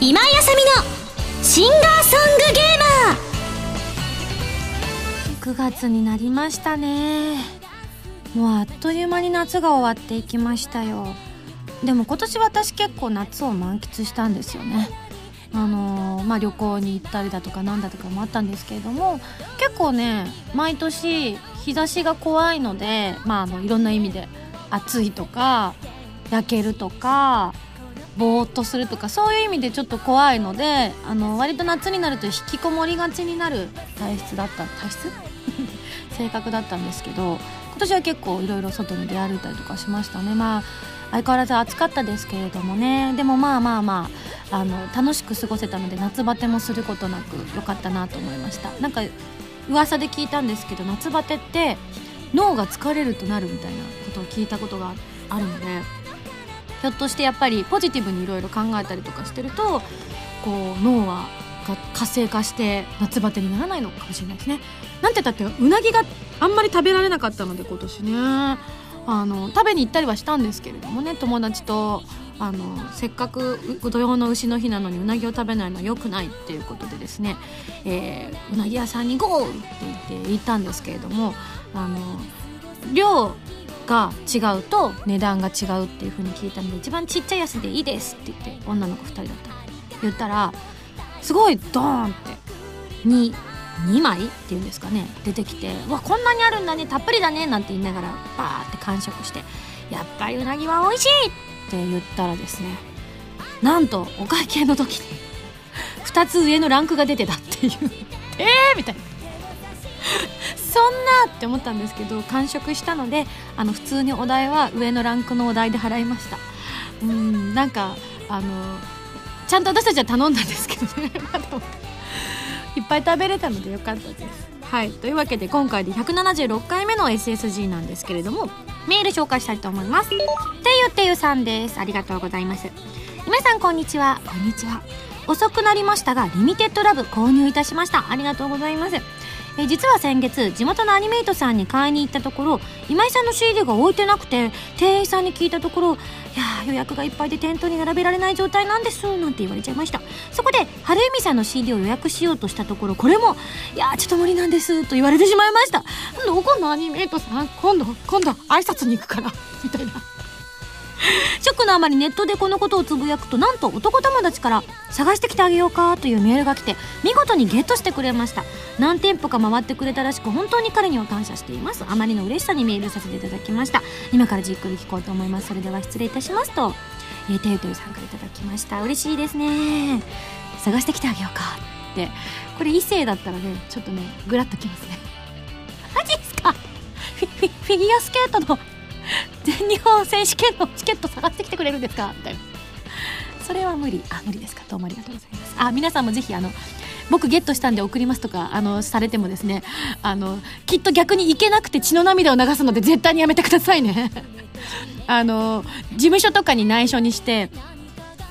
今井あさみのシンガーソングゲーマー。9月になりましたね。もうあっという間に夏が終わっていきましたよ。でも今年私結構夏を満喫したんですよね。あのー、まあ旅行に行ったりだとかなんだとかもあったんですけれども結構ね毎年日差しが怖いのでまああのいろんな意味で暑いとか焼けるとかぼーっとするとかそういう意味でちょっと怖いのであの割と夏になると引きこもりがちになる体質だった体質？性格だったんですけど今年は結構いろいろ外に出歩いたりとかしましたね。まあ相変わらず暑かったですけれどもね。でもまあまあまああの楽しく過ごせたので夏バテもすることなく良かったなと思いました。なんか噂で聞いたんですけど夏バテって脳が疲れるとなるみたいなことを聞いたことがあるのでひょっとしてやっぱりポジティブにいろいろ考えたりとかしてるとこう脳は活性化して夏バテにならないのかもしれないですね。なんて言ったってうなぎがあんまり食べられなかったので今年ね。あの食べに行ったりはしたんですけれどもね友達とあのせっかく土曜の牛の日なのにうなぎを食べないのは良くないっていうことでですね、えー、うなぎ屋さんにゴーって言って行ったんですけれどもあの量が違うと値段が違うっていう風に聞いたので一番ちっちゃいやつでいいですって言って女の子2人だった言ったらすごいドーンって 2, 2枚っていうんですかね。出てきて「うわこんなにあるんだねたっぷりだね」なんて言いながらバーって完食して「やっぱりうなぎは美味しい!」って言ったらですねなんとお会計の時に2つ上のランクが出てたっていう。えーみたいな。そんなって思ったんですけど完食したのであの普通にお代は上のランクのお代で払いました。うんなんかあのちゃんと私たちは頼んだんですけどね。いっぱい食べれたのでよかったです。はい。というわけで今回で176回目の SSG なんですけれどもメール紹介したいと思います。てゆてゆさんです。ありがとうございます。皆さんこんにちは。こんにちは。遅くなりましたがリミテッドラブ購入いたしました。ありがとうございます。え実は先月地元のアニメイトさんに買いに行ったところ今井さんの CD が置いてなくて店員さんに聞いたところいや予約がいっぱいで店頭に並べられない状態なんですなんて言われちゃいました。そこで春由美さんの CD を予約しようとしたところこれもいやちょっと無理なんですと言われてしまいました。どこのアニメイトさん今度今度挨拶に行くからみたいな。ショックのあまりネットでこのことをつぶやくとなんと男友達から探してきてあげようかというメールが来て見事にゲットしてくれました。何店舗か回ってくれたらしく本当に彼には感謝しています。あまりの嬉しさにメールさせていただきました。今からじっくり聞こうと思います。それでは失礼いたしますとえー、てゆてゆさんからいただきました。嬉しいですね。探してきてあげようかって。これ異性だったらねちょっとねグラッときますね。マジっすか？フィギュアスケートの全日本選手権のチケット探してきてくれるんですか？みたいな。それは無理。あ無理ですか？どうもありがとうございます。あ皆さんもぜひあの僕ゲットしたんで送りますとかあのされてもですねあのきっと逆に行けなくて血の涙を流すので絶対にやめてくださいね。あの事務所とかに内緒にして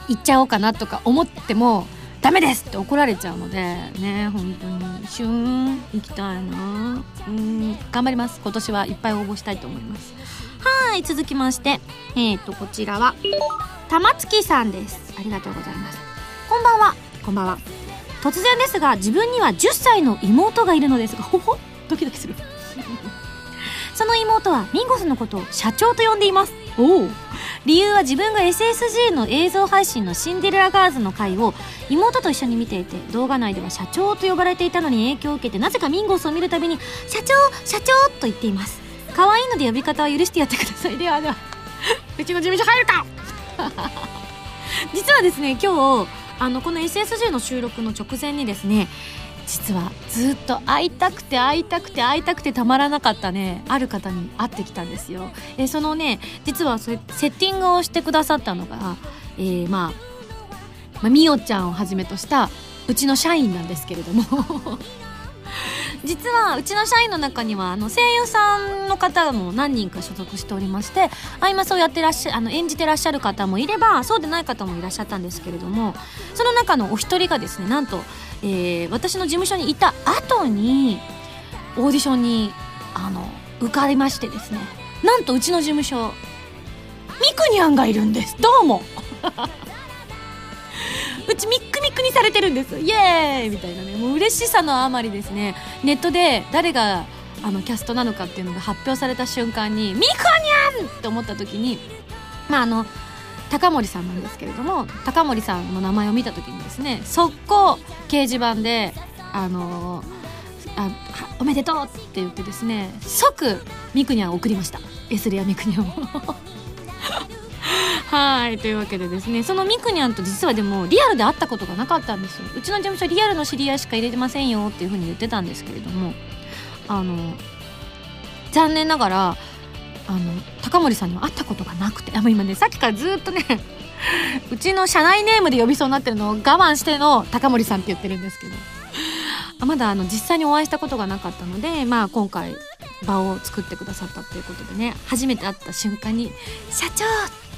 行っちゃおうかなとか思ってもダメですって怒られちゃうのでね本当に。シューン行きたいな。うん頑張ります。今年はいっぱい応募したいと思います。はい続きましてえっ、ー、とこちらは玉月さんです。ありがとうございます。こんばんは。こんばんは。突然ですが自分には10歳の妹がいるのですがほほドキドキする。その妹はミンゴスのことを社長と呼んでいます。おお理由は自分が SSG の映像配信のシンデレラガーズの回を妹と一緒に見ていて動画内では社長と呼ばれていたのに影響を受けてなぜかミンゴスを見るたびに社長社長と言っています可愛いので呼び方は許してやってください。ではでは。うちの事務所入るか！実はですね今日あのこの SSG の収録の直前にですね実はずっと会いたくて会いたくて会いたくてたまらなかったねある方に会ってきたんですよ。えそのね実はそれセッティングをしてくださったのが、えー、まあ、まあ、みおちゃんをはじめとしたうちの社員なんですけれども実はうちの社員の中にはあの声優さんの方も何人か所属しておりまして今そうやってらっしゃあの演じてらっしゃる方もいればそうでない方もいらっしゃったんですけれどもその中のお一人がですねなんと、えー、私の事務所にいた後にオーディションにあの受かりましてですねなんとうちの事務所みくにゃんがいるんです。どうも。うちミックミックにされてるんですイエーイみたいなねもう嬉しさのあまりですねネットで誰があのキャストなのかっていうのが発表された瞬間に「ミコニャン!」って思った時にまああの高森さんなんですけれども高森さんの名前を見た時にですね速攻掲示板で「あのあおめでとう!」って言ってですね即ミクニャンを送りましたエスレアミクニャンをはいというわけでですねそのミクニャンと実はでもリアルで会ったことがなかったんですようちの事務所リアルの知り合いしか入れてませんよっていうふうに言ってたんですけれどもあの残念ながらあの高森さんには会ったことがなくてあもう今ねさっきからずっとね うちの社内ネームで呼びそうになってるのを我慢しての高森さんって言ってるんですけどまだあの実際にお会いしたことがなかったので、まあ、今回場を作ってくださったということでね初めて会った瞬間に「社長!」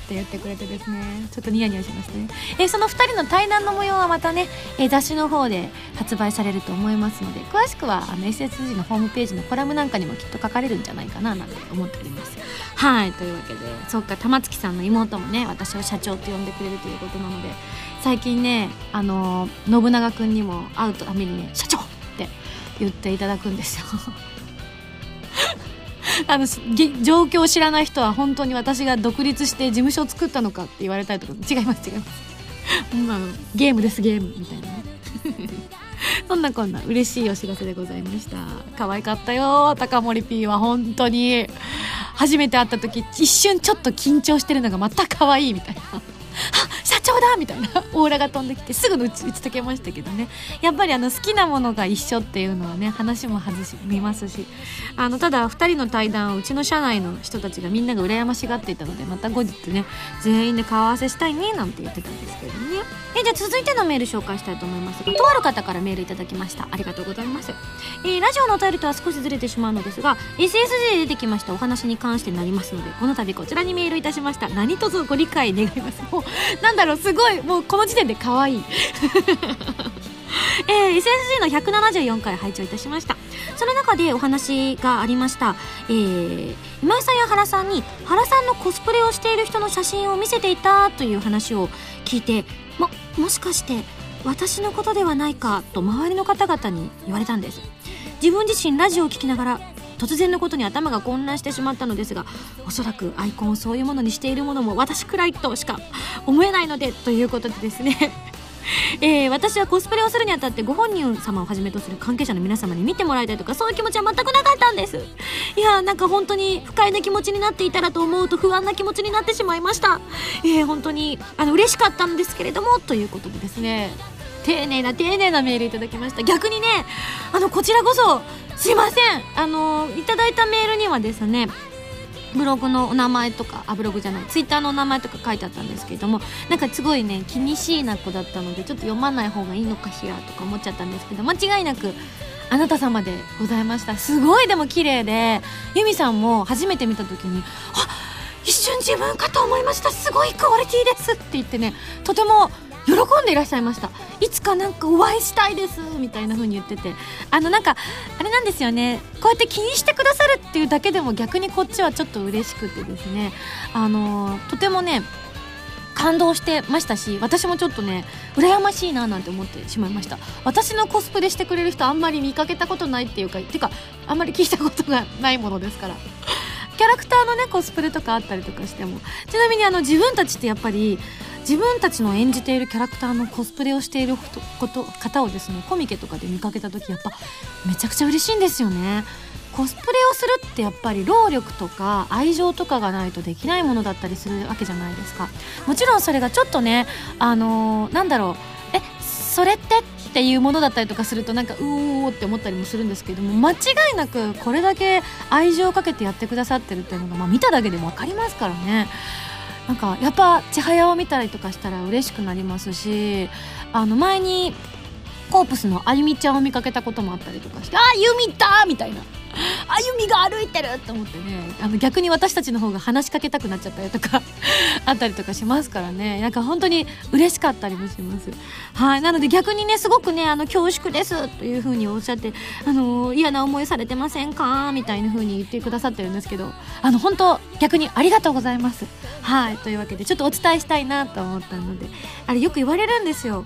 って言ってくれてですね。ちょっとニヤニヤしましたね、え、その2人の対談の模様はまたね、え、雑誌の方で発売されると思いますので詳しくはあの SSG のホームページのコラムなんかにもきっと書かれるんじゃないかななんて思っております。はいというわけでそっか玉月さんの妹もね私を社長と呼んでくれるということなので最近ねあの、信長君にも会うためにね「社長!」って言っていただくんですよ。あの状況を知らない人は本当に私が独立して事務所を作ったのかって言われたりとか。違います違います。まあゲームですゲームみたいなね。そんなこんな嬉しいお知らせでございました。可愛かったよ高森 P は本当に。初めて会った時一瞬ちょっと緊張してるのがまた可愛いみたいな。長だみたいな。オーラが飛んできてすぐ打ち打ち解けましたけどね。やっぱりあの好きなものが一緒っていうのはね話も外し見ますし。あのただ2人の対談をうちの社内の人たちがみんなが羨ましがっていたのでまた後日ね全員で顔合わせしたいねなんて言ってたんですけどね。えじゃあ続いてのメール紹介したいと思いますがとある方からメールいただきました。ありがとうございます、えー、ラジオのお便りとは少しずれてしまうのですが SSG で出てきました。お話に関してなりますのでこの度こちらにメールいたしました。何卒ご理解願います。もうなんだろうすごいもうこの時点で可愛い。えー、SSG の174回拝聴いたしました。その中でお話がありました、えー、今井さんや原さんに原さんのコスプレをしている人の写真を見せていたという話を聞いてももしかして私のことではないかと周りの方々に言われたんです。自分自身ラジオを聴きながら突然のことに頭が混乱してしまったのですがおそらくアイコンをそういうものにしているものも私くらいとしか思えないのでということでですね。えー、私はコスプレをするにあたってご本人様をはじめとする関係者の皆様に見てもらいたいとかそういう気持ちは全くなかったんです。いやーなんか本当に不快な気持ちになっていたらと思うと不安な気持ちになってしまいました。えー、本当にあの嬉しかったんですけれどもということでですね。丁寧な丁寧なメールいただきました。逆にねあのこちらこそすいません。あのいただいたメールにはですねブログのお名前とかあブログじゃないツイッターのお名前とか書いてあったんですけどもなんかすごいね気にしいな子だったのでちょっと読まない方がいいのかしらとか思っちゃったんですけど間違いなくあなた様でございました。すごいでも綺麗でユミさんも初めて見た時にあ一瞬自分かと思いました。すごいクオリティですって言ってねとても喜んでいらっしゃいました。いつかなんかお会いしたいですみたいな風に言ってて。あのなんかあれなんですよね。こうやって気にしてくださるっていうだけでも逆にこっちはちょっと嬉しくてですね。あのとてもね感動してましたし私もちょっとね羨ましいななんて思ってしまいました。私のコスプレしてくれる人あんまり見かけたことないっていうかてかあんまり聞いたことがないものですから。キャラクターのねコスプレとかあったりとかしても。ちなみにあの自分たちってやっぱり自分たちの演じているキャラクターのコスプレをしていること方をですねコミケとかで見かけた時やっぱめちゃくちゃ嬉しいんですよね。コスプレをするってやっぱり労力とか愛情とかがないとできないものだったりするわけじゃないですか。もちろんそれがちょっとねあのー、なんだろう。えそれってっていうものだったりとかするとなんかうおーって思ったりもするんですけども間違いなくこれだけ愛情をかけてやってくださってるっていうのが、まあ、見ただけでも分かりますからね。なんかやっぱ千早を見たりとかしたら嬉しくなりますしあの前にコープスのあゆみちゃんを見かけたこともあったりとかして「ああゆみだ!」みたいな「あゆみが歩いてる!」と思ってね。あの逆に私たちの方が話しかけたくなっちゃったりとか あったりとかしますからね。なんか本当に嬉しかったりもします。はい。なので逆にねすごくねあの恐縮ですというふうにおっしゃってあの嫌な思いされてませんかみたいな風に言ってくださってるんですけどあの本当逆にありがとうございます。はい。というわけでちょっとお伝えしたいなと思ったのであれよく言われるんですよ。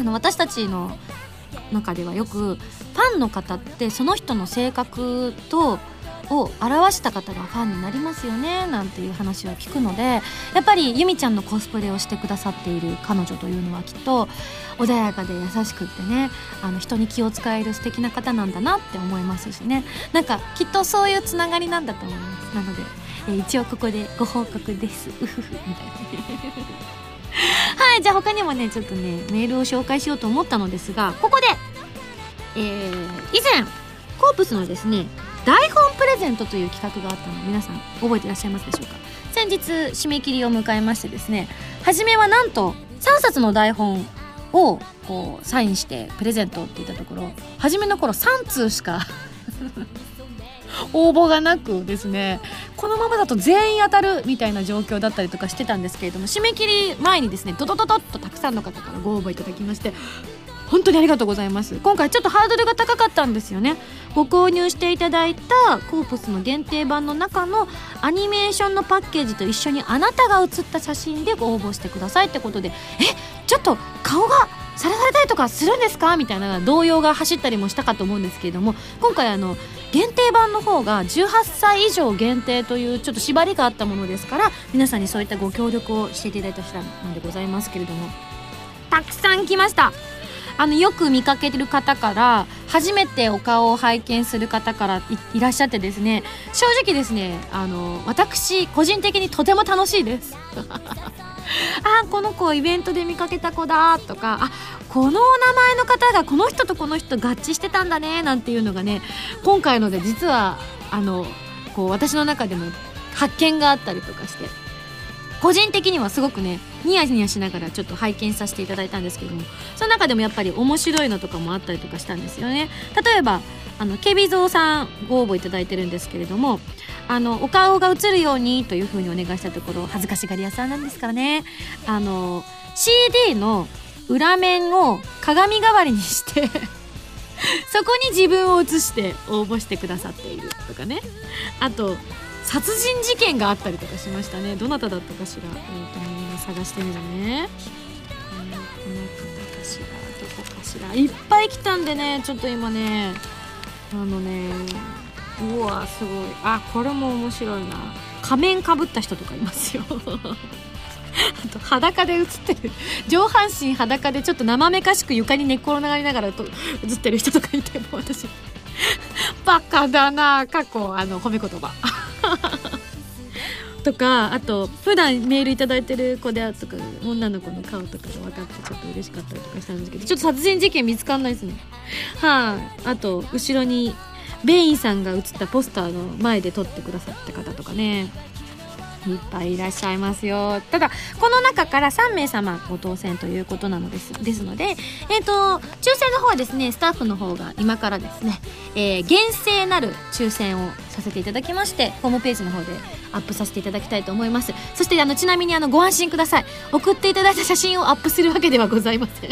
あの私たちの中ではよくファンの方ってその人の性格とを表した方がファンになりますよねなんていう話を聞くのでやっぱり由美ちゃんのコスプレをしてくださっている彼女というのはきっと穏やかで優しくってねあの人に気を使える素敵な方なんだなって思いますしね。なんかきっとそういうつながりなんだと思います。なので、え一応ここでご報告です。うふふみたいな。はいじゃあ他にもねちょっとねメールを紹介しようと思ったのですがここでえー、以前コープスのですね台本プレゼントという企画があったの皆さん覚えていらっしゃいますでしょうか？先日締め切りを迎えましてですね初めはなんと3冊の台本をこうサインしてプレゼントって言ったところ初めの頃3通しか応募がなくですねこのままだと全員当たるみたいな状況だったりとかしてたんですけれども締め切り前にですねドドドドッとたくさんの方からご応募いただきまして本当にありがとうございます。今回ちょっとハードルが高かったんですよね。ご購入していただいたコープスの限定版の中のアニメーションのパッケージと一緒にあなたが写った写真でご応募してくださいってことでえちょっと顔がさらされたりとかするんですか？みたいな動揺が走ったりもしたかと思うんですけれども今回あの限定版の方が18歳以上限定というちょっと縛りがあったものですから皆さんにそういったご協力をしていただいた次第なんでございますけれども。たくさん来ました。あのよく見かけてる方から初めてお顔を拝見する方からいらっしゃってですね正直ですねあの私個人的にとても楽しいです。あこの子イベントで見かけた子だとかあこのお名前の方がこの人とこの人合致してたんだねなんていうのがね今回ので実はあのこう私の中でも発見があったりとかして個人的にはすごくねニヤニヤしながらちょっと拝見させていただいたんですけどもその中でもやっぱり面白いのとかもあったりとかしたんですよね。例えばあのケビゾーさんご応募いただいてるんですけれどもあのお顔が映るようにというふうにお願いしたところ恥ずかしがり屋さんなんですからね。あの CD の裏面を鏡代わりにして そこに自分を映して応募してくださっているとかね。あと殺人事件があったりとかしましたね。どなただったかしら。えっ、ー、と探してみるね、えー、この方かしらどこかしら。いっぱい来たんでねちょっと今ね。あのねうわすごい。あこれも面白いな。仮面かぶった人とかいますよ。あと裸で写ってる。上半身裸でちょっと生めかしく床に寝っ転がりながらと写ってる人とかいても私。バカだな過去あの褒め言葉。とかあと普段メール頂いてる子であとか女の子の顔とかが分かってちょっと嬉しかったりとかしたんですけどちょっと殺人事件見つかんないですね。はい、あ、あと後ろにベインさんが写ったポスターの前で撮ってくださった方とかね。いっぱいいらっしゃいますよ。ただこの中から3名様ご当選ということなのですですのでえっ、ー、と抽選の方はですねスタッフの方が今からですね、えー、厳正なる抽選をさせていただきましてホームページの方でアップさせていただきたいと思います。そしてあのちなみにあのご安心ください。送っていただいた写真をアップするわけではございません。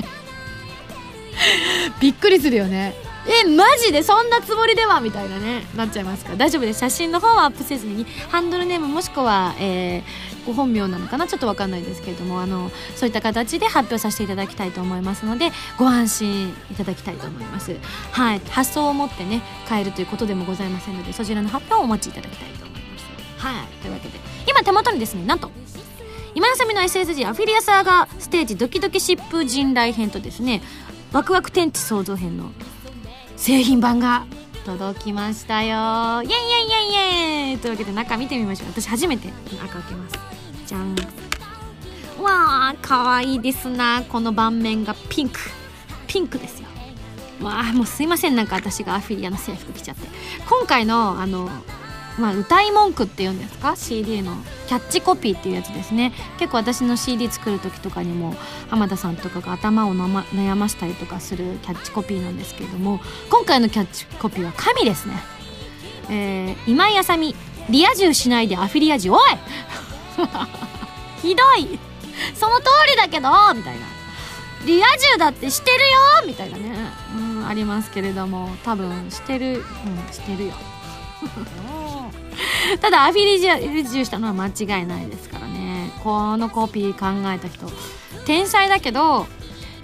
びっくりするよね。えマジでそんなつもりでは？みたいなね。なっちゃいますか。大丈夫です。写真の方はアップせずに。ハンドルネームもしくは、えー、ご本名なのかな？ちょっと分かんないですけれども。あのそういった形で発表させていただきたいと思いますのでご安心いただきたいと思います。はい。発送を持ってね変えるということでもございませんのでそちらの発表をお待ちいただきたいと思います。はい。というわけで。今手元にですねなんと今やさみの SSG アフィリアサーガステージドキドキ疾風陣来編とですねワクワク天地創造編の製品版が届きましたよ。イエイイエイイエイイエイ。というわけで中見てみましょう。私初めて中開けます。じゃん。わあかわいいですなこの盤面がピンク。ピンクですよ。わあもうすいません。なんか私がアフィリアの制服着ちゃって。今回のあのまあ、歌い文句っていうんですか？CD のキャッチコピーっていうやつですね。結構私の CD 作る時とかにも浜田さんとかが頭を悩ましたりとかするキャッチコピーなんですけれども今回のキャッチコピーは神ですね、えー、今井あさみリア充しないでアフィリア充おい！ひどい！その通りだけど！みたいな。リア充だってしてるよ！みたいなね、うん、ありますけれども。多分してる。うんしてるよ。ただアフィリジュしたのは間違いないですからね。このコピー考えた人天才だけど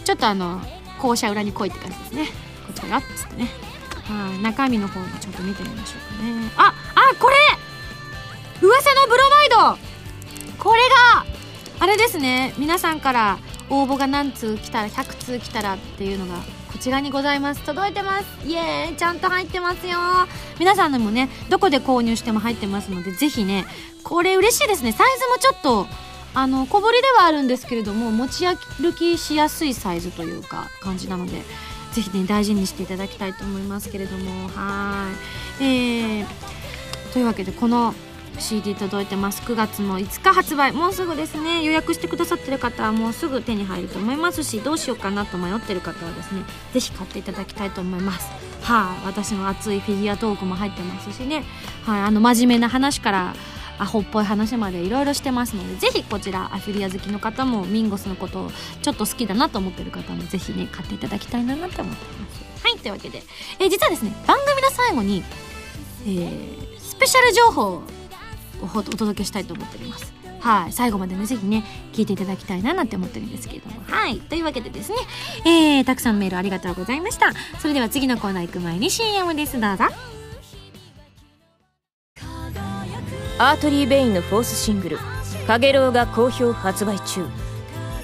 ちょっとあの校舎裏に来いって感じですね。こっちからっつってね。はい。中身の方もちょっと見てみましょうかね。ああこれ！噂のブロマイド！これがあれですね。皆さんから応募が何通来たら100通来たらっていうのがこちらにございます。届いてます。イエーイ。ちゃんと入ってますよ。皆さんでもねどこで購入しても入ってますのでぜひねこれ嬉しいですね。サイズもちょっとあの小ぶりではあるんですけれども持ち歩きしやすいサイズというか感じなのでぜひね大事にしていただきたいと思いますけれども。はい。えー、というわけでこの CD 届いてます。9月の5日発売。もうすぐですね。予約してくださってる方はもうすぐ手に入ると思いますしどうしようかなと迷ってる方はですね是非買っていただきたいと思います。はい、私の熱いフィギュアトークも入ってますしね。はい、あの真面目な話からアホっぽい話までいろいろしてますのでぜひこちらアフィリア好きの方もミンゴスのことをちょっと好きだなと思ってる方もぜひね買っていただきたいなと思ってます。はい。というわけで、え、実はですね番組の最後に、えー、スペシャル情報お届けしたいと思っております。はい、最後までねぜひね聞いていただきたいななんて思ってるんですけれども。はい。というわけでですね、えー、たくさんメールありがとうございました。それでは次のコーナー行く前に CM です。どうぞ。アートリー・ベインのフォースシングル「かげろう」が好評発売中。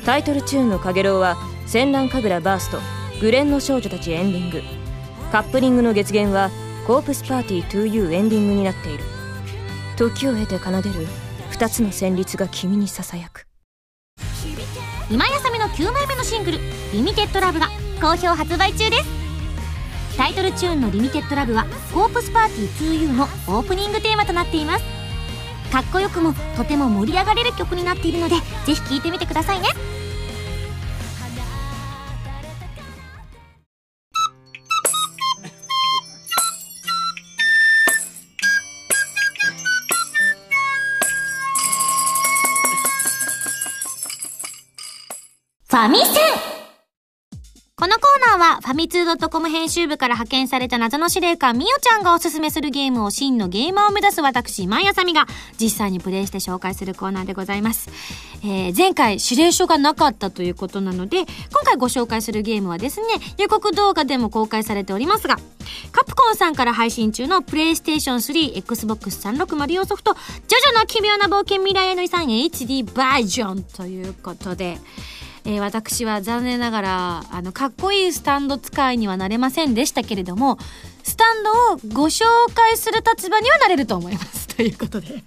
タイトルチューンの「かげろう」は「戦乱神楽バースト」「グレンの少女たち」エンディング。カップリングの月限は「コープスパーティー 2U」エンディングになっている。時を経て奏でる2つの旋律が君にささやく。今やさみの9枚目のシングル「リミテッドラブが好評発売中です。タイトルチューンの「リミテッドラブはコープスパーティー 2U のオープニングテーマとなっています。かっこよくもとても盛り上がれる曲になっているのでぜひ聴いてみてくださいね。ファミセンこのコーナーはファミツー .com 編集部から派遣された謎の司令官みおちゃんがおすすめするゲームを真のゲーマーを目指す私、今井あさみが実際にプレイして紹介するコーナーでございます。えー、前回指令書がなかったということなので、今回ご紹介するゲームはですね、予告動画でも公開されておりますが、カプコンさんから配信中のプレイステーション3、Xbox 360用ソフト、ジョジョの奇妙な冒険未来への遺産 HD バージョンということで、えー、私は残念ながらあのかっこいいスタンド使いにはなれませんでしたけれどもスタンドをご紹介する立場にはなれると思います。ということで。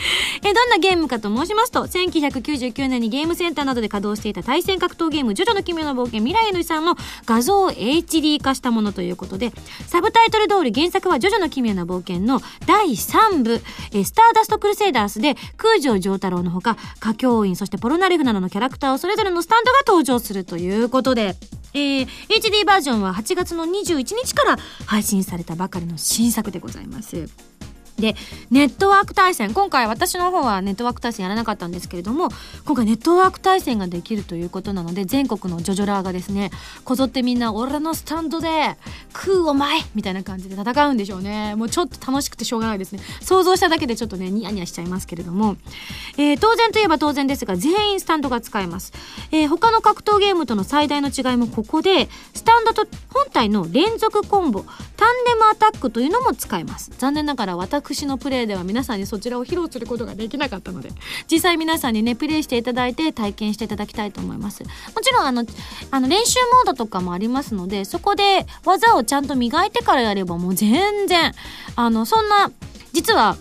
えどんなゲームかと申しますと、1999年にゲームセンターなどで稼働していた対戦格闘ゲーム、ジョジョの奇妙な冒険未来への遺産の画像を HD 化したものということで、サブタイトル通り原作はジョジョの奇妙な冒険の第3部、えスターダストクルセイダースで空城城太郎のほか、歌教員、そしてポロナレフなどのキャラクターをそれぞれのスタンドが登場するということで、えー、HD バージョンは8月の21日から配信されたばかりの新作でございます。で、ネットワーク対戦。今回私の方はネットワーク対戦やらなかったんですけれども、今回ネットワーク対戦ができるということなので、全国のジョジョラーがですね、こぞってみんな俺のスタンドで、食うお前みたいな感じで戦うんでしょうね。もうちょっと楽しくてしょうがないですね。想像しただけでちょっとね、ニヤニヤしちゃいますけれども、えー、当然といえば当然ですが、全員スタンドが使えます。えー、他の格闘ゲームとの最大の違いもここで、スタンドと本体の連続コンボ、タンデムアタックというのも使えます。残念ながら私私のプレイでは皆さんにそちらを披露することができなかったので実際皆さんにねプレイしていただいて体験していただきたいと思います。もちろんあのあの練習モードとかもありますのでそこで技をちゃんと磨いてからやればもう全然あのそんな実は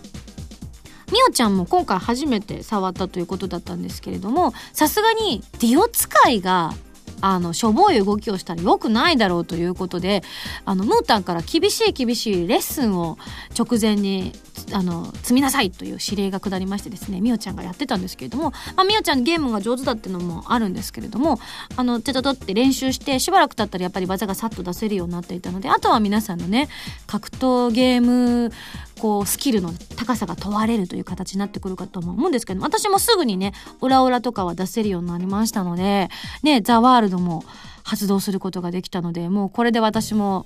みおちゃんも今回初めて触ったということだったんですけれどもさすがにディオ使いがあのしょぼい動きをしたらよくないだろうということであのムータンから厳しい厳しいレッスンを直前にあの積みなさいという指令が下りましてですねみおちゃんがやってたんですけれども、まあ、みおちゃんゲームが上手だっていうのもあるんですけれどもあのちょっとって練習してしばらく経ったらやっぱり技がさっと出せるようになっていたのであとは皆さんのね格闘ゲームこうスキルの高さが問われるという形になってくるかと思うんですけど私もすぐにねオラオラとかは出せるようになりましたのでねザワールドも発動することができたのでもうこれで私も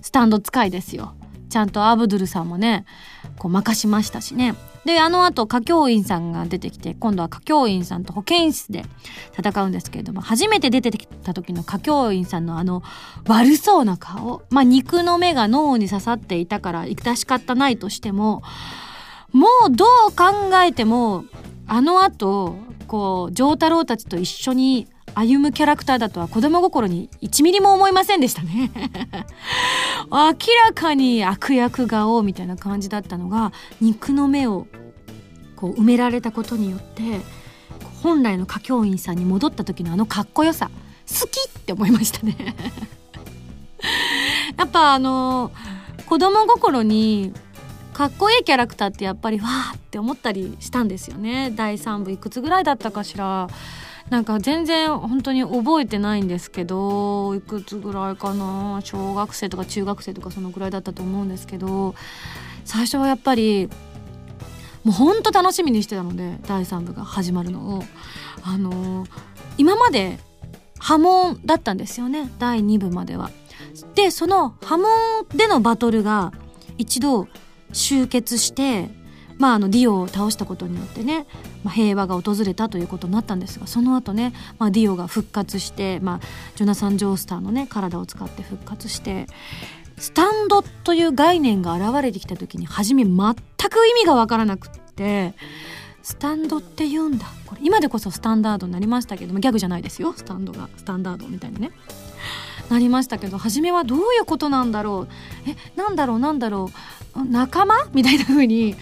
スタンド使いですよ。ちゃんとアブドゥルさんもねこう任しましたしね。であのあと歌教員さんが出てきて今度は歌教員さんと保健室で戦うんですけれども初めて出てきた時の歌教員さんのあの悪そうな顔まあ肉の目が脳に刺さっていたから致し方ないとしてももうどう考えてもあのあとこう丈太郎たちと一緒に歩むキャラクターだとは子供心に1ミリも思いませんでしたね。明らかに悪役顔みたいな感じだったのが肉の目をこう埋められたことによって本来の歌教員さんに戻った時のあのかっこよさ好きって思いましたね。やっぱあの子供心にかっこいいキャラクターってやっぱりわーって思ったりしたんですよね。第3部いくつぐらいだったかしら。なんか全然本当に覚えてないんですけどいくつぐらいかな？小学生とか中学生とかそのぐらいだったと思うんですけど最初はやっぱりもうほんと楽しみにしてたので第3部が始まるのをあの、今まで波紋だったんですよね第2部までは。でその波紋でのバトルが一度集結してまあ、あのディオを倒したことによってね、まあ、平和が訪れたということになったんですがその後ね、まあ、ディオが復活して、まあ、ジョナサン・ジョースターのね体を使って復活してスタンドという概念が現れてきた時に初め全く意味が分からなくってスタンドって言うんだ。これ今でこそスタンダードになりましたけどもギャグじゃないですよ。スタンドがスタンダードみたいなね。なりましたけど初めはどういうことなんだろう。えなんだろうなんだろう。仲間？みたいな風に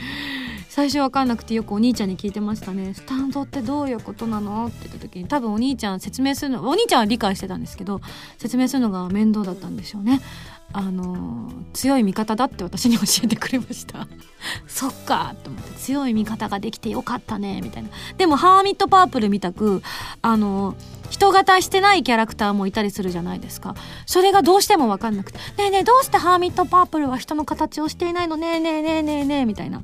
最初分かんなくてよくお兄ちゃんに聞いてましたね「スタンドってどういうことなの?」って言った時に多分お兄ちゃん説明するのお兄ちゃんは理解してたんですけど説明するのが面倒だったんでしょうね。あの強い味方だって私に教えてくれました。そっかと思って強い味方ができてよかったねみたいな。でもハーミットパープルみたくあの人型してないキャラクターもいたりするじゃないですか。それがどうしても分かんなくて「ねえねえどうしてハーミットパープルは人の形をしていないの？ねえねえねえねえねえ」みたいな。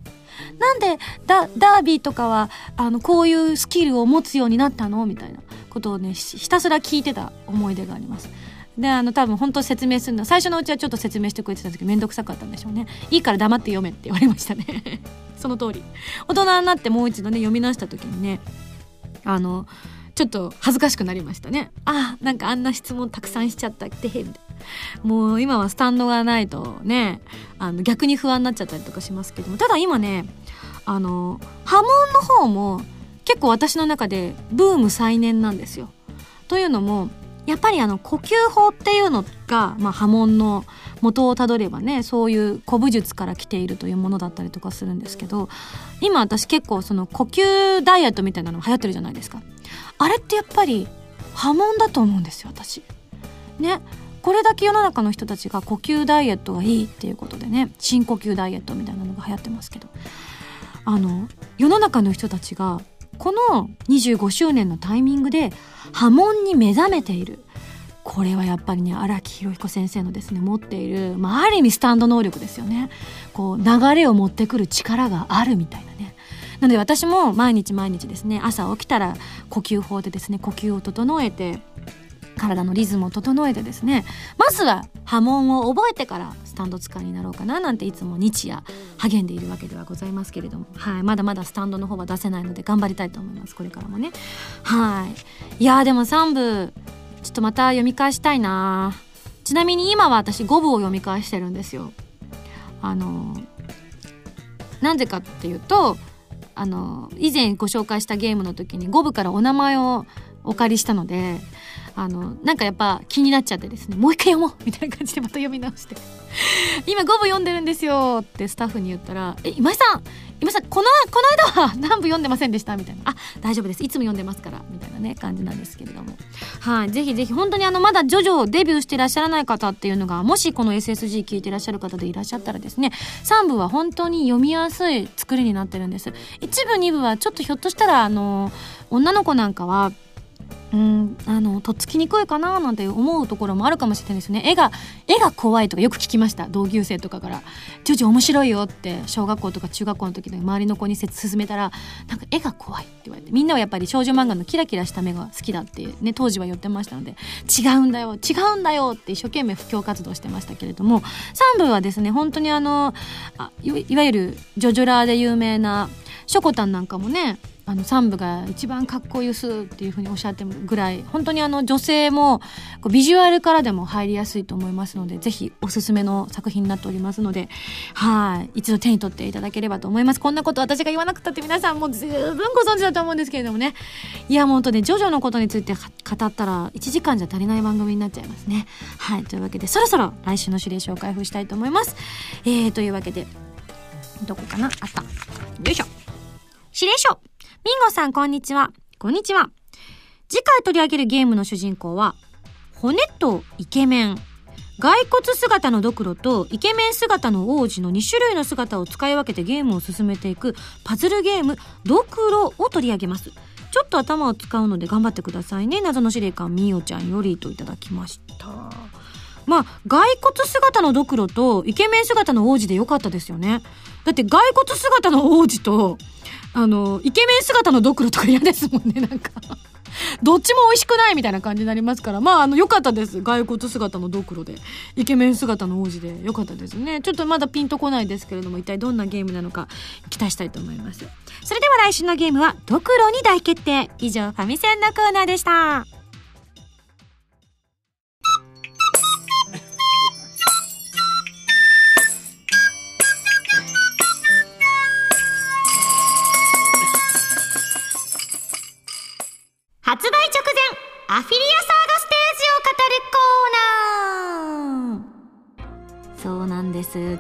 なんでダービーとかはあのこういうスキルを持つようになったのみたいなことをねひたすら聞いてた思い出があります。であの多分本当説明するの最初のうちはちょっと説明してくれてたんですけど面倒くさかったんでしょうね。いいから黙って読めって言われましたね。その通り。大人になってもう一度ね読み直した時にねあのちょっと恥ずかしくなりましたね。あなんかあんな質問たくさんしちゃったってみたいなもう今はスタンドがないとねあの逆に不安になっちゃったりとかしますけども。ただ今ねあの波紋の方も結構私の中でブーム再燃なんですよ。というのもやっぱりあの呼吸法っていうのが、まあ、波紋の元をたどればねそういう古武術から来ているというものだったりとかするんですけど今私結構その呼吸ダイエットみたいなの流行ってるじゃないですか。あれってやっぱり波紋だと思うんですよ私。ね。これだけ世の中の人たちが呼吸ダイエットがいいっていうことでね。深呼吸ダイエットみたいなのが流行ってますけど。あの世の中の人たちがこの25周年のタイミングで波紋に目覚めている。これはやっぱりね荒木博彦先生のですね持っている、まあ、ある意味スタンド能力ですよね。こう流れを持ってくる力があるみたいな。なので私も毎日毎日ですね朝起きたら呼吸法でですね呼吸を整えて体のリズムを整えてですねまずは波紋を覚えてからスタンド使いになろうかななんていつも日夜励んでいるわけではございますけれども、はい、まだまだスタンドの方は出せないので頑張りたいと思いますこれからもね。はい。いやでも3部ちょっとまた読み返したいな。ちなみに今は私5部を読み返してるんですよ。あのなんでかっていうとあの以前ご紹介したゲームの時に五部からお名前をお借りしたのであのなんかやっぱ気になっちゃってですねもう一回読もうみたいな感じでまた読み直して。今5部読んでるんですよってスタッフに言ったら「え今井さん今井さんこのこの間は 何部読んでませんでした」みたいな「あ大丈夫です。いつも読んでますから」みたいなね感じなんですけれども。はいぜひぜひ本当にあのまだジョジョデビューしていらっしゃらない方っていうのがもしこの SSG 聞いていらっしゃる方でいらっしゃったらですね3部は本当に読みやすい作りになってるんです。1部2部はちょっとひょっとしたらあの女の子なんかはうんあのとっつきにくいかななんて思うところもあるかもしれないですね。絵が絵が怖いとかよく聞きました。同級生とかから「ジョジョ面白いよ」って小学校とか中学校の時に周りの子に説進めたら「なんか絵が怖い」って言われてみんなはやっぱり少女漫画のキラキラした目が好きだってね当時は言ってましたので「違うんだよ違うんだよ」って一生懸命布教活動してましたけれども3部はですね本当にあのあいわゆるジョジョラーで有名なショコタンなんかもねあの3部が一番かっこいいすっていうふうにおっしゃってるぐらい本当にあの女性もこうビジュアルからでも入りやすいと思いますのでぜひおすすめの作品になっておりますのではい一度手に取っていただければと思います。こんなこと私が言わなくたって皆さんもう十分ご存知だと思うんですけれどもね。いやもう本当ねジョジョのことについて語ったら1時間じゃ足りない番組になっちゃいますね。はいというわけでそろそろ来週の指令書を開封したいと思います。えー、というわけでどこかな？あった。よいしょ。指令書ミンゴさん、こんにちは。こんにちは。次回取り上げるゲームの主人公は、骨とイケメン。骸骨姿のドクロとイケメン姿の王子の2種類の姿を使い分けてゲームを進めていくパズルゲームドクロを取り上げます。ちょっと頭を使うので頑張ってくださいね。謎の司令官みおちゃんよりといただきました。まあ、骸骨姿のドクロとイケメン姿の王子でよかったですよね。だって骸骨姿の王子とあの、イケメン姿のドクロとか嫌ですもんね、なんか どっちも美味しくないみたいな感じになりますから、まあ、あの、良かったです。骸骨姿のドクロで。イケメン姿の王子で良かったですね。ちょっとまだピンとこないですけれども、一体どんなゲームなのか期待したいと思います。それでは来週のゲームは、ドクロに大決定。以上、ファミセンのコーナーでした。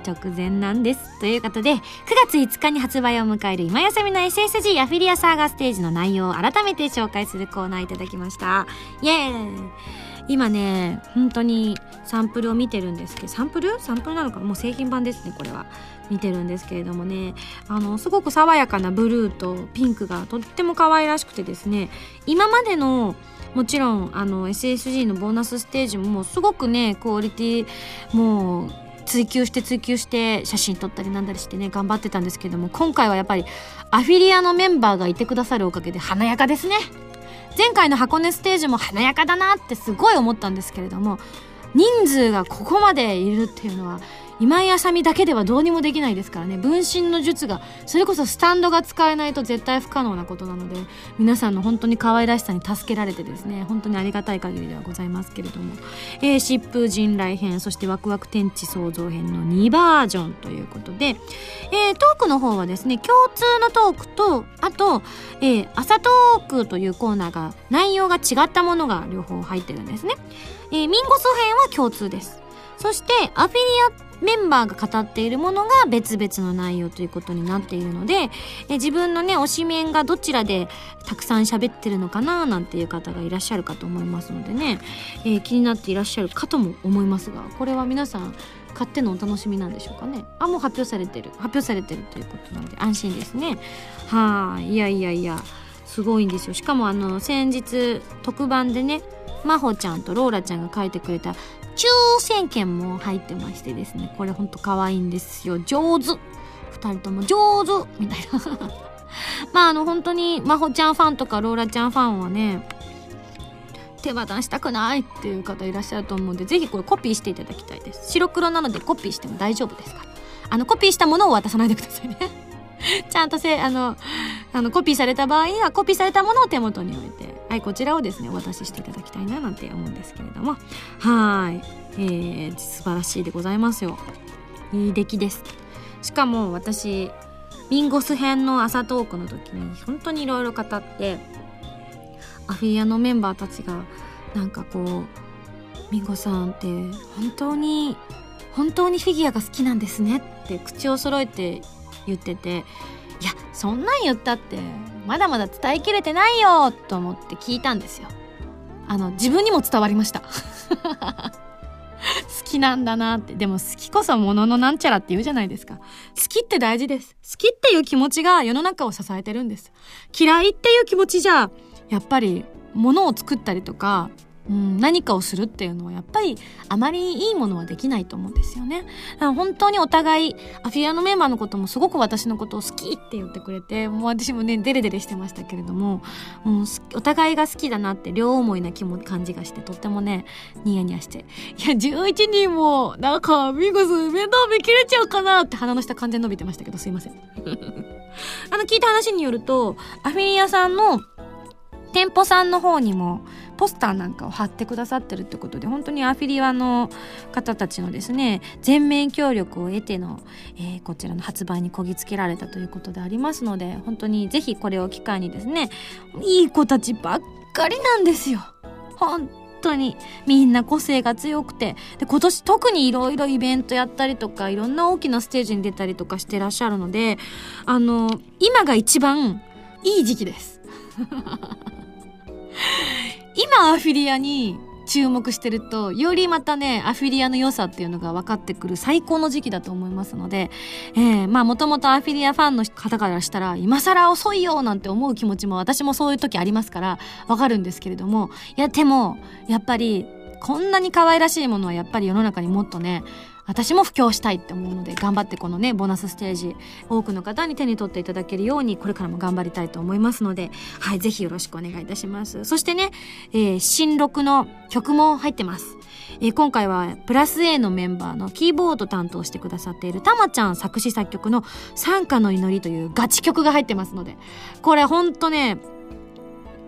直前なんです。ということで9月5日に発売を迎える今休みの SSG アフィリアサーガステージの内容を改めて紹介するコーナーいただきました。イエーイ。今ね本当にサンプルを見てるんですけどサンプル？サンプルなのかもう製品版ですねこれは。見てるんですけれどもね。あのすごく爽やかなブルーとピンクがとっても可愛らしくてですね。今までのもちろんあの SSG のボーナスステージもすごくねクオリティもう追求して追求して写真撮ったりなんだりしてね頑張ってたんですけども今回はやっぱりアフィリアのメンバーがいてくださるおかげで華やかですね。前回の箱根ステージも華やかだなってすごい思ったんですけれども人数がここまでいるっていうのは今井あさみだけではどうにもできないですからね。分身の術がそれこそスタンドが使えないと絶対不可能なことなので皆さんの本当に可愛らしさに助けられてですね本当にありがたい限りではございますけれども、えー、疾風陣来編そしてワクワク天地創造編の2バージョンということで、えー、トークの方はですね共通のトークとあと、えー、朝トークというコーナーが内容が違ったものが両方入ってるんですね、えー、ミンゴス編は共通です。そしてアフィリアメンバーが語っているものが別々の内容ということになっているので、え自分のね、推しメンがどちらでたくさん喋ってるのかななんていう方がいらっしゃるかと思いますのでね、えー、気になっていらっしゃるかとも思いますが、これは皆さん、買ってのお楽しみなんでしょうかね。あ、もう発表されてる。発表されてるということなので安心ですね。はい、いやいやいや、すごいんですよ。しかもあの、先日特番でね、まほちゃんとローラちゃんが書いてくれた抽選券も入ってましてですねこれほんと可愛いんですよ。上手。2人とも上手。みたいな。まああの本当にまほちゃんファンとかローラちゃんファンはね手渡したくないっていう方いらっしゃると思うんでぜひこれコピーしていただきたいです。白黒なのでコピーしても大丈夫ですから。あのコピーしたものを渡さないでくださいね。ちゃんとせあのあのコピーされた場合はコピーされたものを手元に置いてはいこちらをですねお渡ししていただきたいななんて思うんですけれども。はい。えー、素晴らしいでございますよ。いい出来です。しかも私ミンゴス編の朝トークの時に本当にいろいろ語ってアフィアのメンバーたちがなんかこう「ミコさんって本当に本当にフィギュアが好きなんですね」って口を揃えて言ってていやそんなん言ったってまだまだ伝えきれてないよと思って聞いたんですよ。あの自分にも伝わりました。好きなんだなって。でも好きこそもののなんちゃらって言うじゃないですか。好きって大事です。好きっていう気持ちが世の中を支えてるんです。嫌いっていう気持ちじゃやっぱり物を作ったりとかうん、何かをするっていうのはやっぱりあまりいいものはできないと思うんですよね。だから本当にお互い、アフィアのメンバーのこともすごく私のことを好きって言ってくれて、もう私もね、デレデレしてましたけれども、もうお互いが好きだなって両思いな気も感じがして、とってもね、ニヤニヤして。いや、11人も、なんか、ミゴス面倒見切れちゃうかなって鼻の下完全伸びてましたけど、すいません。あの、聞いた話によると、アフィリアさんの店舗さんの方にもポスターなんかを貼ってくださってるってことで本当にアフィリアの方たちのですね全面協力を得ての、えー、こちらの発売にこぎつけられたということでありますので本当にぜひこれを機会にですねいい子たちばっかりなんですよ。本当にみんな個性が強くて。で今年特にいろいろイベントやったりとかいろんな大きなステージに出たりとかしてらっしゃるのであの今が一番いい時期です。今アフィリアに注目してるとよりまたねアフィリアの良さっていうのが分かってくる最高の時期だと思いますので、えー、まあもともとアフィリアファンの方からしたら今更遅いよなんて思う気持ちも私もそういう時ありますから分かるんですけれどもいやでもやっぱりこんなに可愛らしいものはやっぱり世の中にもっとね私も布教したいって思うので頑張ってこのねボーナスステージ多くの方に手に取っていただけるようにこれからも頑張りたいと思いますのではいぜひよろしくお願いいたします。そしてね、えー、新録の曲も入ってます。えー、今回はプラス A のメンバーのキーボード担当してくださっているたまちゃん作詞作曲の「参加の祈り」というガチ曲が入ってますのでこれほんとね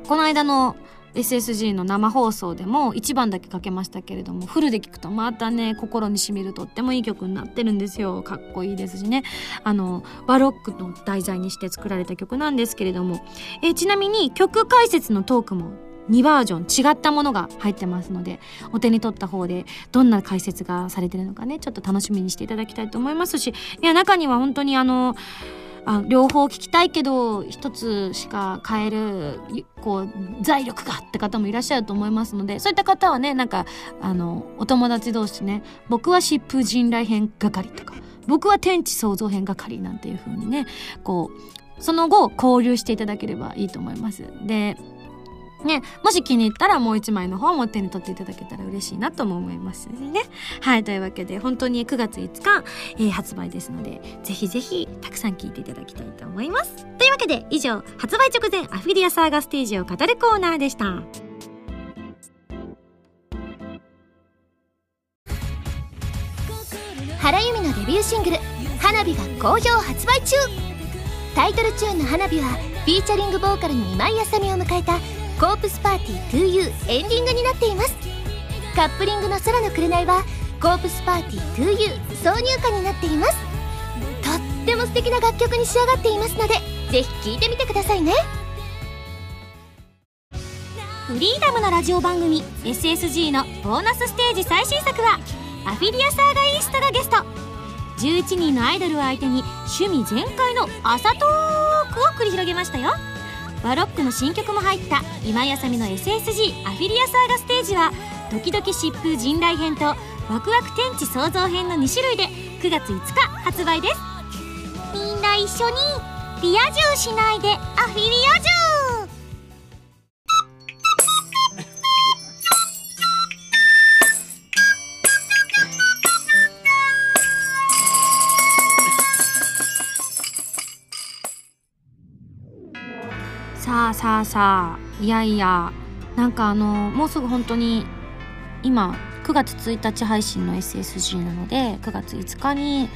この間の SSG の生放送でも1番だけかけましたけれどもフルで聴くとまたね心にしみるとってもいい曲になってるんですよ。かっこいいですしね。あのバロックの題材にして作られた曲なんですけれども。えちなみに曲解説のトークも2バージョン違ったものが入ってますのでお手に取った方でどんな解説がされてるのかねちょっと楽しみにしていただきたいと思いますし。いや中には本当にあのあ両方聞きたいけど一つしか買えるこう財力がって方もいらっしゃると思いますのでそういった方はねなんかあのお友達同士ね僕は疾風陣雷編係とか僕は天地創造編係なんていう風にねこうその後交流していただければいいと思います。でね、もし気に入ったらもう一枚の方も手に取っていただけたら嬉しいなとも思いますね。はい、というわけで本当に9月5日、えー、発売ですので、ぜひぜひたくさん聴いていただきたいと思います。というわけで以上、発売直前アフィリアサーガステージを語るコーナーでした。原由美のデビューシングル「花火」が好評発売中タイトルチューンの「花火」はフィーチャリングボーカルの今井あさみを迎えたコープスパーティー 2U エンディングになっています。カップリングの空の紅はコープスパーティー 2U 挿入歌になっています。とっても素敵な楽曲に仕上がっていますのでぜひ聴いてみてくださいね。フリーダムのラジオ番組 SSG のボーナスステージ最新作はアフィリアサーガイーストがゲスト。11人のアイドルを相手に趣味全開の朝トークを繰り広げましたよ。バロックの新曲も入った今やさみの SSG アフィリアサーガステージはドキドキ疾風陣雷編とワクワク天地創造編の2種類で9月5日発売です。みんな一緒にリア充しないでアフィリア充さいやいやなんかあのもうすぐ本当に今9月1日配信の SSG なので9月5日に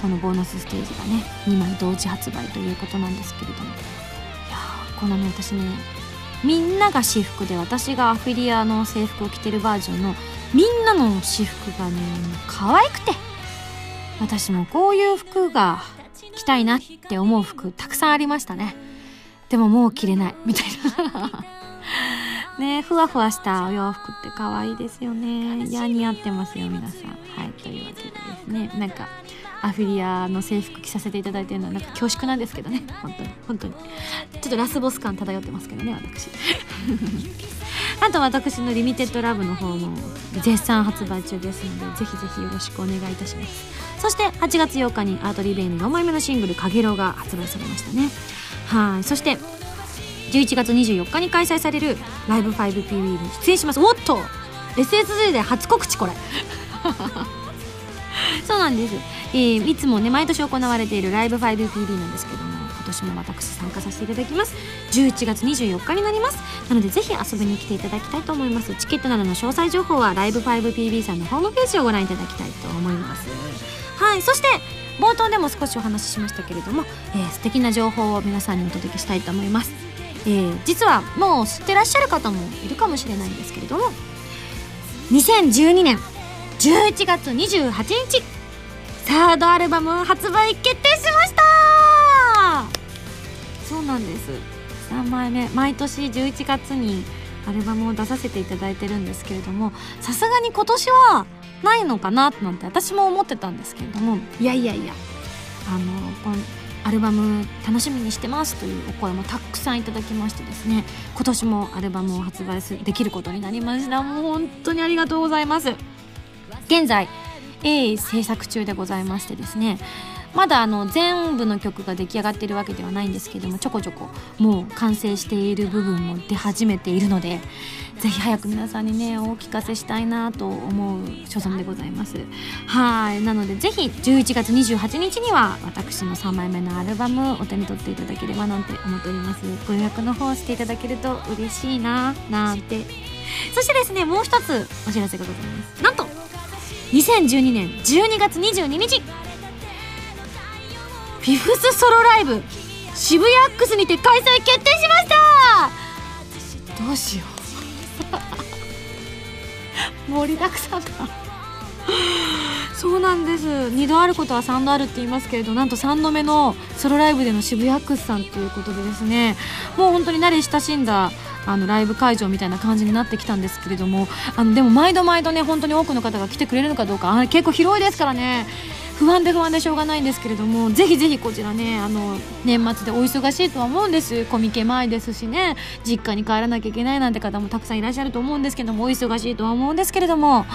このボーナスステージがね2枚同時発売ということなんですけれども。いやこのね私ねみんなが私服で私がアフィリアの制服を着てるバージョンのみんなの私服がね可愛くて私もこういう服が着たいなって思う服たくさんありましたね。でももう着れないみたいな。ねふわふわしたお洋服って可愛いですよね。い。や似合ってますよ皆さん。はいというわけでですね。なんかアフィリアの制服着させていただいてるのはなんか恐縮なんですけどね。本当に本当に。ちょっとラスボス感漂ってますけどね私。あと私のリミテッドラブの方も絶賛発売中ですのでぜひぜひよろしくお願いいたします。そして8月8日にアートリベイの4枚目のシングル「かげろう」が発売されましたねはい。そして11月24日に開催されるライブ 5PB に出演します。おっと SSG で初告知これ。そうなんです、えー、いつもね毎年行われているライブ 5PB なんですけども今年も私参加させていただきます。11月24日になります。なのでぜひ遊びに来ていただきたいと思います。チケットなどの詳細情報はライブ 5PB さんのホームページをご覧いただきたいと思います。はい。そして冒頭でも少しお話ししましたけれども、えー、素敵な情報を皆さんにお届けしたいと思います、えー、実はもう知ってらっしゃる方もいるかもしれないんですけれども2012年11月28日サードアルバム発売決定しました。そうなんです。3枚目毎年11月にアルバムを出させていただいてるんですけれどもさすがに今年はないのかななんて私も思ってたんですけれどもいやいやいやあのこのアルバム楽しみにしてますというお声もたくさんいただきましてですね今年もアルバムを発売できることになりました。もう本当にありがとうございます。現在 A 制作中でございましてですねまだあの全部の曲が出来上がってるわけではないんですけどもちょこちょこもう完成している部分も出始めているのでぜひ早く皆さんにねお聞かせしたいなと思う所存でございます。はい。なのでぜひ11月28日には私の3枚目のアルバムお手に取っていただければなんて思っております。ご予約の方していただけると嬉しいななんて。そしてですねもう一つお知らせがございます。なんと2012年12月22日。フィフスソロライブ渋谷アックスにて開催決定しました。どうしよう。盛りだくさんだ。そうなんです。2度あることは3度あるって言いますけれどなんと3度目のソロライブでの渋谷アックスさんということでですね。もう本当に慣れ親しんだあのライブ会場みたいな感じになってきたんですけれどもあのでも毎度毎度ね本当に多くの方が来てくれるのかどうかあ結構広いですからね不安で不安でしょうがないんですけれどもぜひぜひこちらねあの年末でお忙しいとは思うんです。コミケ前ですしね実家に帰らなきゃいけないなんて方もたくさんいらっしゃると思うんですけどもお忙しいとは思うんですけれども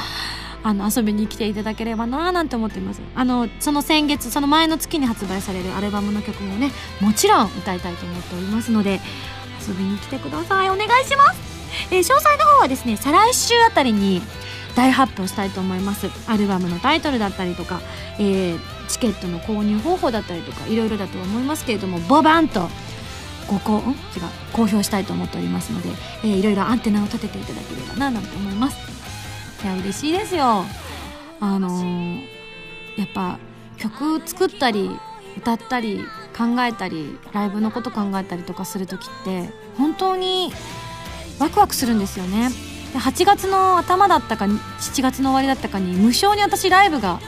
あの遊びに来ていただければなーなんて思っています。あのその先月その前の月に発売されるアルバムの曲もねもちろん歌いたいと思っておりますので遊びに来てください。お願いします、えー、詳細の方はですね再来週あたりに大発表したいと思います。アルバムのタイトルだったりとか、えー、チケットの購入方法だったりとかいろいろだと思いますけれどもボバンとごこ違う公表したいと思っておりますので、えー、いろいろアンテナを立てていただければななんて思います。いや嬉しいですよ。あのー、やっぱ曲作ったり歌ったり考えたりライブのこと考えたりとかする時って本当にワクワクするんですよね。で8月の頭だったか7月の終わりだったかに無償に私ライブが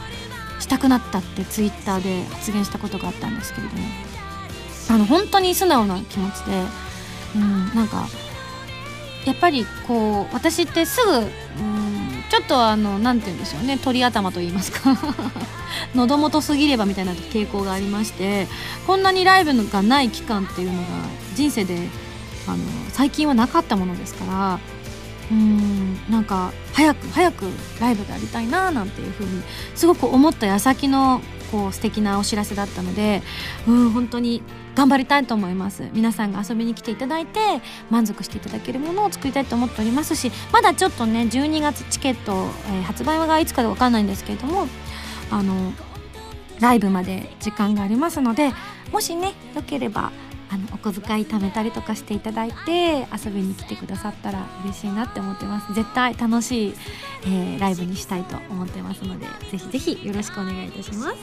したくなったってツイッターで発言したことがあったんですけれども。あの本当に素直な気持ちで、うん、なんかやっぱりこう私ってすぐ、うん、ちょっとあの何て言うんでしょうね鳥頭と言いますか。喉元すぎればみたいな傾向がありましてこんなにライブがない期間っていうのが人生であの最近はなかったものですからうん。なんか早く早くライブがやりたいななんていうふうにすごく思った矢先のこう素敵なお知らせだったのでうん本当に頑張りたいと思います。皆さんが遊びに来ていただいて満足していただけるものを作りたいと思っておりますしまだちょっとね12月チケット、えー、発売がいつかで分かんないんですけれどもあのライブまで時間がありますのでもしねよければあのお小遣い貯めたりとかしていただいて遊びに来てくださったら嬉しいなって思ってます。絶対楽しい、えー、ライブにしたいと思ってますのでぜひぜひよろしくお願いいたします。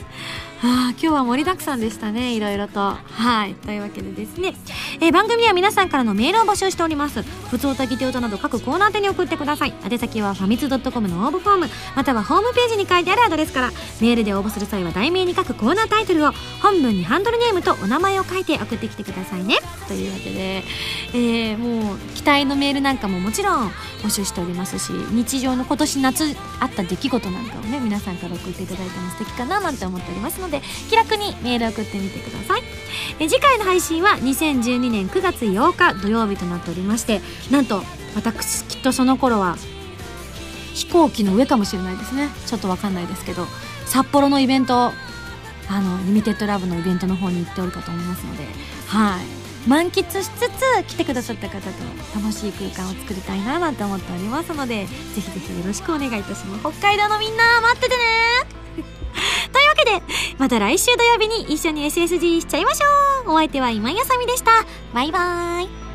あ今日は盛りだくさんでしたねいろいろと。はい。というわけでですね、えー、番組は皆さんからのメールを募集しております。普通歌ギテ歌など各コーナー宛に送ってください。宛先はファミツドットコムの応募フォーム。またはホームページに書いてあるアドレスからメールで応募する際は題名に書くコーナータイトルを本文にハンドルネームとお名前を書いて送ってきてくださいださいね。というわけで、えー、もう期待のメールなんかももちろん募集しておりますし日常の今年夏あった出来事なんかをね皆さんから送っていただいても素敵かななんて思っておりますのでで気楽にメール送ってみてください。え次回の配信は2012年9月8日土曜日となっておりましてなんと私きっとその頃は飛行機の上かもしれないですね。ちょっとわかんないですけど札幌のイベントあのリミテッドラブのイベントの方に行っておるかと思いますのではい。満喫しつつ来てくださった方と楽しい空間を作りたいななんて思っておりますのでぜひぜひよろしくお願いいたします。北海道のみんな待っててねでまた来週土曜日に一緒に SSG しちゃいましょう。お相手は今井あさみでした。バイバーイ。